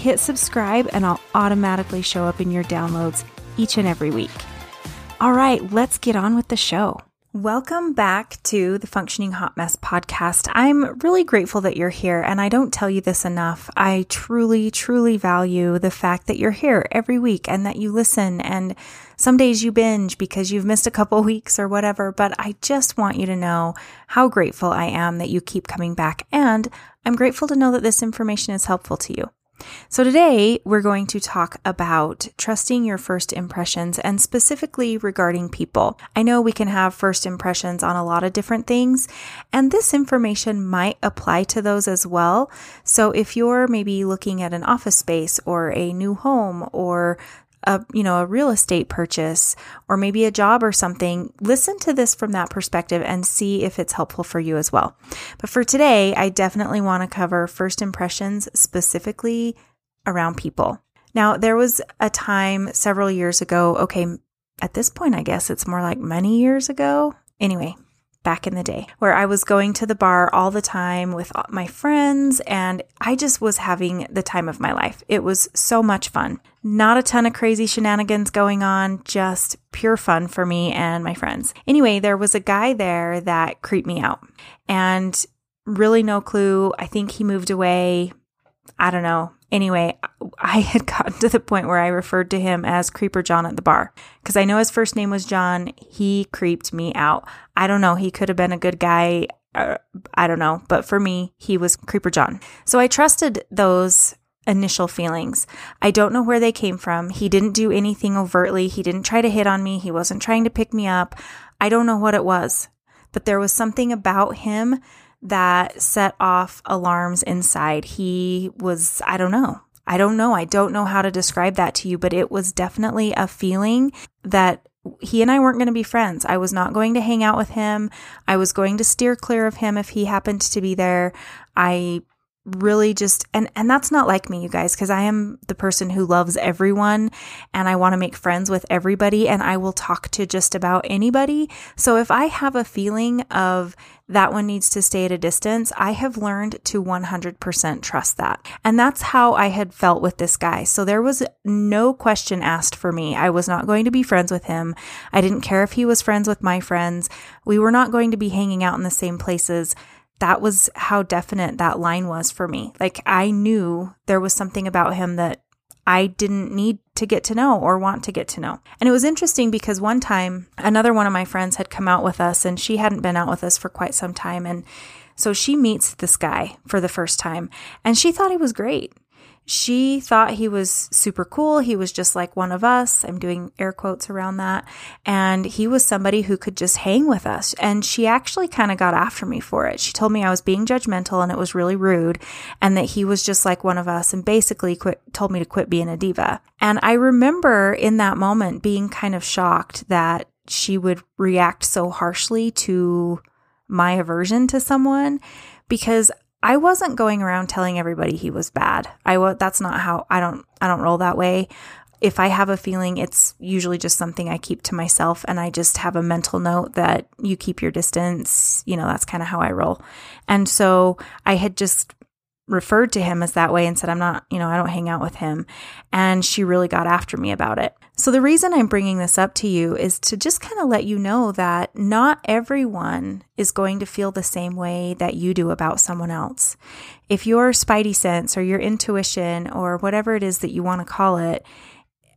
hit subscribe and I'll automatically show up in your downloads each and every week. All right, let's get on with the show. Welcome back to the Functioning Hot Mess podcast. I'm really grateful that you're here, and I don't tell you this enough. I truly, truly value the fact that you're here every week and that you listen. And some days you binge because you've missed a couple weeks or whatever, but I just want you to know how grateful I am that you keep coming back. And I'm grateful to know that this information is helpful to you. So, today we're going to talk about trusting your first impressions and specifically regarding people. I know we can have first impressions on a lot of different things, and this information might apply to those as well. So, if you're maybe looking at an office space or a new home or a you know a real estate purchase or maybe a job or something listen to this from that perspective and see if it's helpful for you as well. But for today i definitely want to cover first impressions specifically around people. Now there was a time several years ago okay at this point i guess it's more like many years ago. Anyway back in the day where I was going to the bar all the time with my friends and I just was having the time of my life. It was so much fun. Not a ton of crazy shenanigans going on, just pure fun for me and my friends. Anyway, there was a guy there that creeped me out and really no clue. I think he moved away. I don't know. Anyway, I had gotten to the point where I referred to him as Creeper John at the bar because I know his first name was John. He creeped me out. I don't know. He could have been a good guy. Uh, I don't know. But for me, he was Creeper John. So I trusted those initial feelings. I don't know where they came from. He didn't do anything overtly. He didn't try to hit on me. He wasn't trying to pick me up. I don't know what it was, but there was something about him that set off alarms inside. He was, I don't know. I don't know. I don't know how to describe that to you, but it was definitely a feeling that he and I weren't going to be friends. I was not going to hang out with him. I was going to steer clear of him if he happened to be there. I really just and and that's not like me you guys because I am the person who loves everyone and I want to make friends with everybody and I will talk to just about anybody. So if I have a feeling of that one needs to stay at a distance, I have learned to 100% trust that. And that's how I had felt with this guy. So there was no question asked for me. I was not going to be friends with him. I didn't care if he was friends with my friends. We were not going to be hanging out in the same places that was how definite that line was for me. Like I knew there was something about him that I didn't need to get to know or want to get to know. And it was interesting because one time another one of my friends had come out with us and she hadn't been out with us for quite some time. And so she meets this guy for the first time and she thought he was great. She thought he was super cool. He was just like one of us. I'm doing air quotes around that. And he was somebody who could just hang with us. And she actually kind of got after me for it. She told me I was being judgmental and it was really rude and that he was just like one of us and basically quit, told me to quit being a diva. And I remember in that moment being kind of shocked that she would react so harshly to my aversion to someone because I wasn't going around telling everybody he was bad. I was that's not how I don't I don't roll that way. If I have a feeling, it's usually just something I keep to myself and I just have a mental note that you keep your distance. You know, that's kind of how I roll. And so I had just referred to him as that way and said, I'm not, you know, I don't hang out with him. And she really got after me about it. So the reason I'm bringing this up to you is to just kind of let you know that not everyone is going to feel the same way that you do about someone else. If your spidey sense or your intuition or whatever it is that you want to call it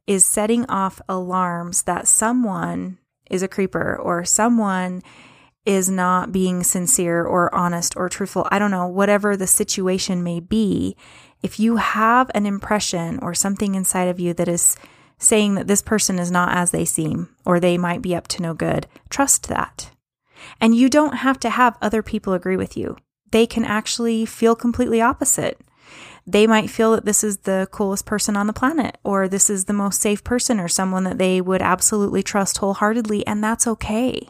is setting off alarms that someone is a creeper or someone is not being sincere or honest or truthful. I don't know, whatever the situation may be. If you have an impression or something inside of you that is saying that this person is not as they seem or they might be up to no good, trust that. And you don't have to have other people agree with you. They can actually feel completely opposite. They might feel that this is the coolest person on the planet, or this is the most safe person, or someone that they would absolutely trust wholeheartedly, and that's okay.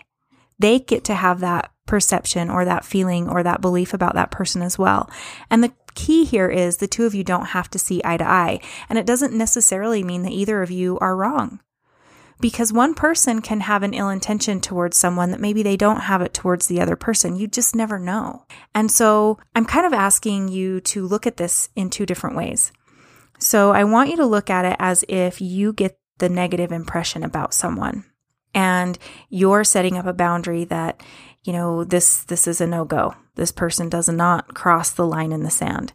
They get to have that perception or that feeling or that belief about that person as well. And the key here is the two of you don't have to see eye to eye. And it doesn't necessarily mean that either of you are wrong. Because one person can have an ill intention towards someone that maybe they don't have it towards the other person. You just never know. And so I'm kind of asking you to look at this in two different ways. So I want you to look at it as if you get the negative impression about someone and you're setting up a boundary that you know, this, this is a no go. This person does not cross the line in the sand.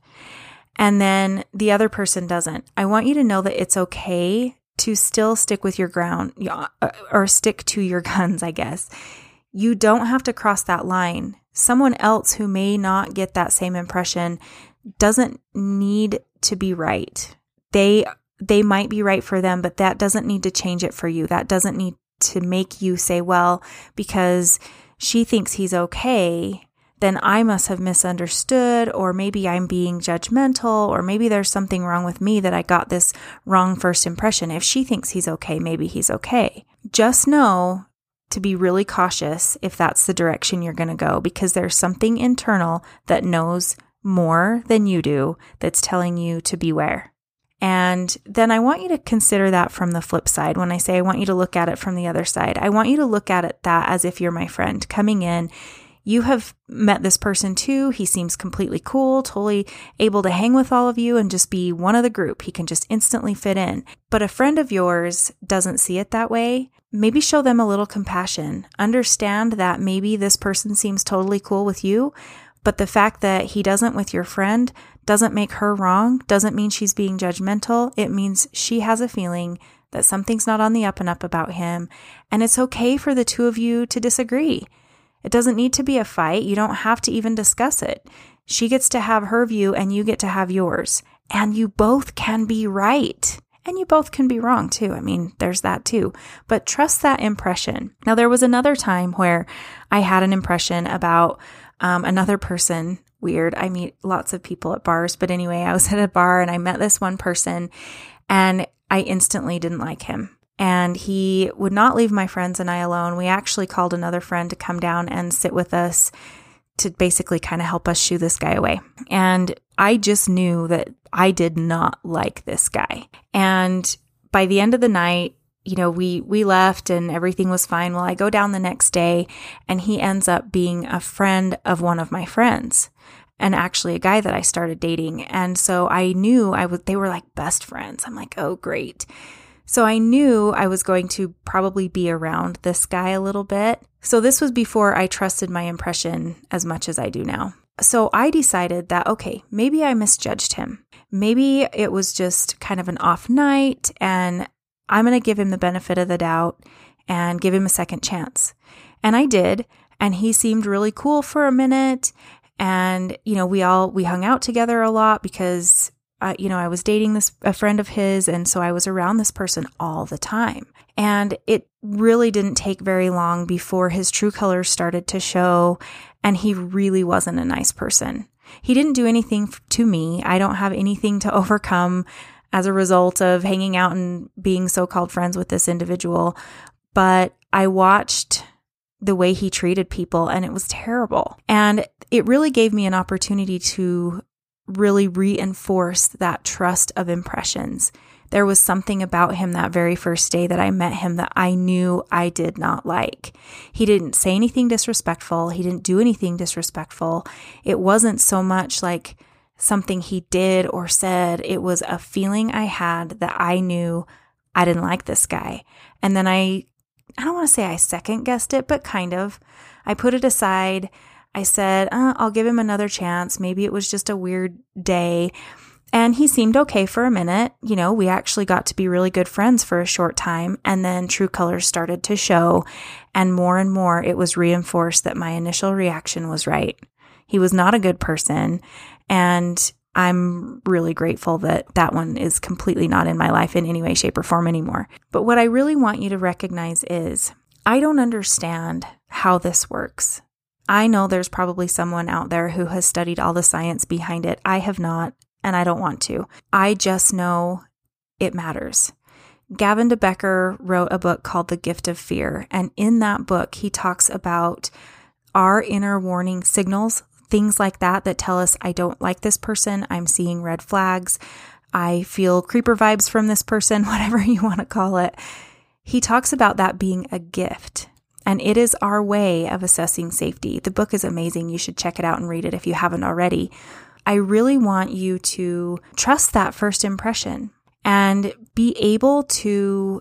And then the other person doesn't. I want you to know that it's okay to still stick with your ground uh, or stick to your guns, I guess. You don't have to cross that line. Someone else who may not get that same impression doesn't need to be right. They they might be right for them, but that doesn't need to change it for you. That doesn't need to make you say, well, because she thinks he's okay, then I must have misunderstood, or maybe I'm being judgmental, or maybe there's something wrong with me that I got this wrong first impression. If she thinks he's okay, maybe he's okay. Just know to be really cautious if that's the direction you're going to go, because there's something internal that knows more than you do that's telling you to beware. And then I want you to consider that from the flip side. When I say I want you to look at it from the other side, I want you to look at it that as if you're my friend coming in. You have met this person too. He seems completely cool, totally able to hang with all of you and just be one of the group. He can just instantly fit in. But a friend of yours doesn't see it that way. Maybe show them a little compassion. Understand that maybe this person seems totally cool with you, but the fact that he doesn't with your friend doesn't make her wrong, doesn't mean she's being judgmental. It means she has a feeling that something's not on the up and up about him. And it's okay for the two of you to disagree. It doesn't need to be a fight. You don't have to even discuss it. She gets to have her view and you get to have yours. And you both can be right. And you both can be wrong too. I mean, there's that too. But trust that impression. Now, there was another time where I had an impression about um, another person weird. I meet lots of people at bars, but anyway, I was at a bar and I met this one person and I instantly didn't like him. And he would not leave my friends and I alone. We actually called another friend to come down and sit with us to basically kind of help us shoo this guy away. And I just knew that I did not like this guy. And by the end of the night, you know, we we left and everything was fine. Well, I go down the next day and he ends up being a friend of one of my friends and actually a guy that I started dating. And so I knew I would they were like best friends. I'm like, "Oh, great." So I knew I was going to probably be around this guy a little bit. So this was before I trusted my impression as much as I do now. So I decided that, okay, maybe I misjudged him. Maybe it was just kind of an off night and I'm going to give him the benefit of the doubt and give him a second chance. And I did. And he seemed really cool for a minute. And, you know, we all, we hung out together a lot because, uh, you know, I was dating this, a friend of his. And so I was around this person all the time. And it really didn't take very long before his true colors started to show. And he really wasn't a nice person. He didn't do anything to me. I don't have anything to overcome as a result of hanging out and being so called friends with this individual. But I watched the way he treated people and it was terrible. And it really gave me an opportunity to really reinforce that trust of impressions. There was something about him that very first day that I met him that I knew I did not like. He didn't say anything disrespectful. He didn't do anything disrespectful. It wasn't so much like something he did or said. It was a feeling I had that I knew I didn't like this guy. And then I, I don't want to say I second guessed it, but kind of. I put it aside. I said, uh, I'll give him another chance. Maybe it was just a weird day. And he seemed okay for a minute. You know, we actually got to be really good friends for a short time. And then true colors started to show. And more and more, it was reinforced that my initial reaction was right. He was not a good person. And I'm really grateful that that one is completely not in my life in any way, shape, or form anymore. But what I really want you to recognize is I don't understand how this works. I know there's probably someone out there who has studied all the science behind it. I have not. and I don't want to. I just know it matters. Gavin de Becker wrote a book called The Gift of Fear. And in that book, he talks about our inner warning signals, things like that, that tell us, I don't like this person. I'm seeing red flags. I feel creeper vibes from this person, whatever you want to call it. He talks about that being a gift. And it is our way of assessing safety. The book is amazing. You should check it out and read it if you haven't already. I really want you to trust that first impression and be able to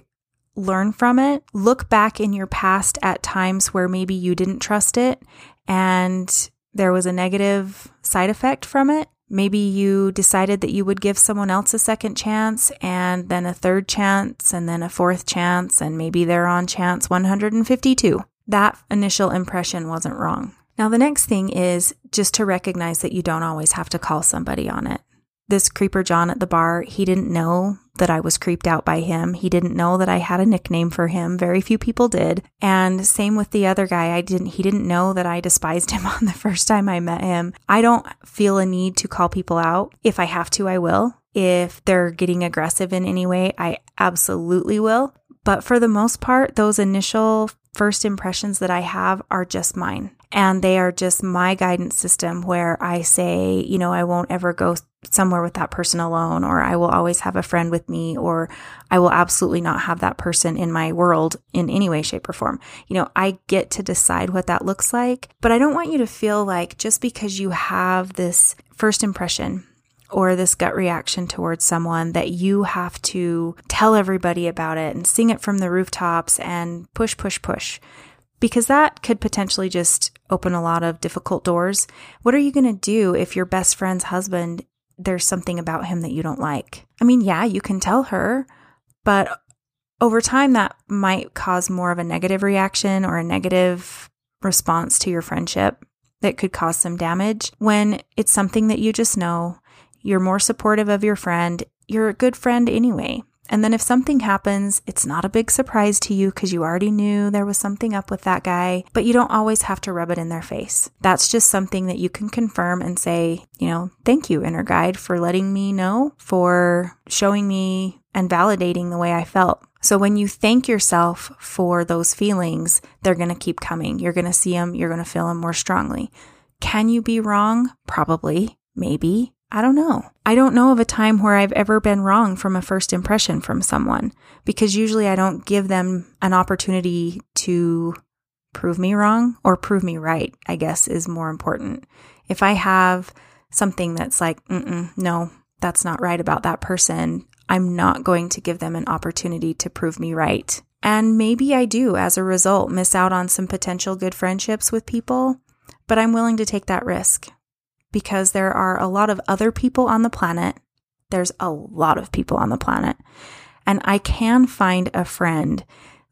learn from it. Look back in your past at times where maybe you didn't trust it and there was a negative side effect from it. Maybe you decided that you would give someone else a second chance and then a third chance and then a fourth chance, and maybe they're on chance 152. That initial impression wasn't wrong. Now, the next thing is just to recognize that you don't always have to call somebody on it this creeper John at the bar, he didn't know that I was creeped out by him. He didn't know that I had a nickname for him. Very few people did. And same with the other guy. I didn't he didn't know that I despised him on the first time I met him. I don't feel a need to call people out. If I have to, I will. If they're getting aggressive in any way, I absolutely will. But for the most part, those initial first impressions that I have are just mine. And they are just my guidance system where I say, you know, I won't ever go somewhere with that person alone, or I will always have a friend with me, or I will absolutely not have that person in my world in any way, shape, or form. You know, I get to decide what that looks like, but I don't want you to feel like just because you have this first impression or this gut reaction towards someone that you have to tell everybody about it and sing it from the rooftops and push, push, push. Because that could potentially just open a lot of difficult doors. What are you going to do if your best friend's husband, there's something about him that you don't like? I mean, yeah, you can tell her, but over time, that might cause more of a negative reaction or a negative response to your friendship that could cause some damage when it's something that you just know you're more supportive of your friend. You're a good friend anyway. And then if something happens, it's not a big surprise to you because you already knew there was something up with that guy, but you don't always have to rub it in their face. That's just something that you can confirm and say, you know, thank you, inner guide, for letting me know, for showing me and validating the way I felt. So when you thank yourself for those feelings, they're going to keep coming. You're going to see them, you're going to feel them more strongly. Can you be wrong? Probably, maybe. I don't know. I don't know of a time where I've ever been wrong from a first impression from someone because usually I don't give them an opportunity to prove me wrong or prove me right, I guess is more important. If I have something that's like, no, that's not right about that person, I'm not going to give them an opportunity to prove me right. And maybe I do, as a result, miss out on some potential good friendships with people, but I'm willing to take that risk because there are a lot of other people on the planet. There's a lot of people on the planet. And I can find a friend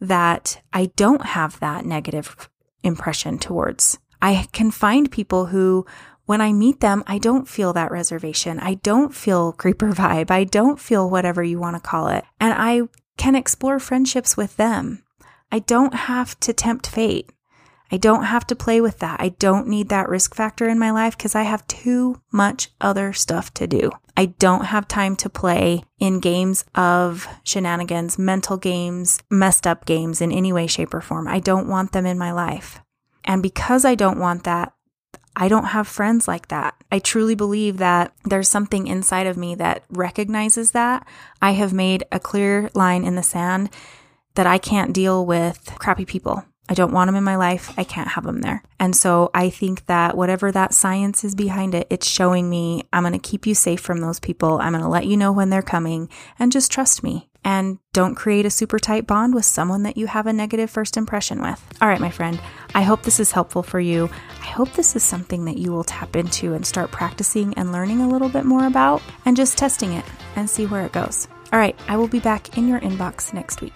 that I don't have that negative impression towards. I can find people who, when I meet them, I don't feel that reservation. I don't feel creeper vibe. I don't feel whatever you want to call it. And I can explore friendships with them. I don't have to tempt fate. I don't have to play with that. I don't need that risk factor in my life because I have too much other stuff to do. I don't have time to play in games of shenanigans, mental games, messed up games in any way, shape, or form. I don't want them in my life. And because I don't want that, I don't have friends like that. I truly believe that there's something inside of me that recognizes that. I have made a clear line in the sand that I can't deal with crappy people. I don't want them in my life. I can't have them there. And so I think that whatever that science is behind it, it's showing me I'm going to keep you safe from those people. I'm going to let you know when they're coming and just trust me. And don't create a super tight bond with someone that you have a negative first impression with. All right, my friend, I hope this is helpful for you. I hope this is something that you will tap into and start practicing and learning a little bit more about and just testing it and see where it goes. All right, I will be back in your inbox next week.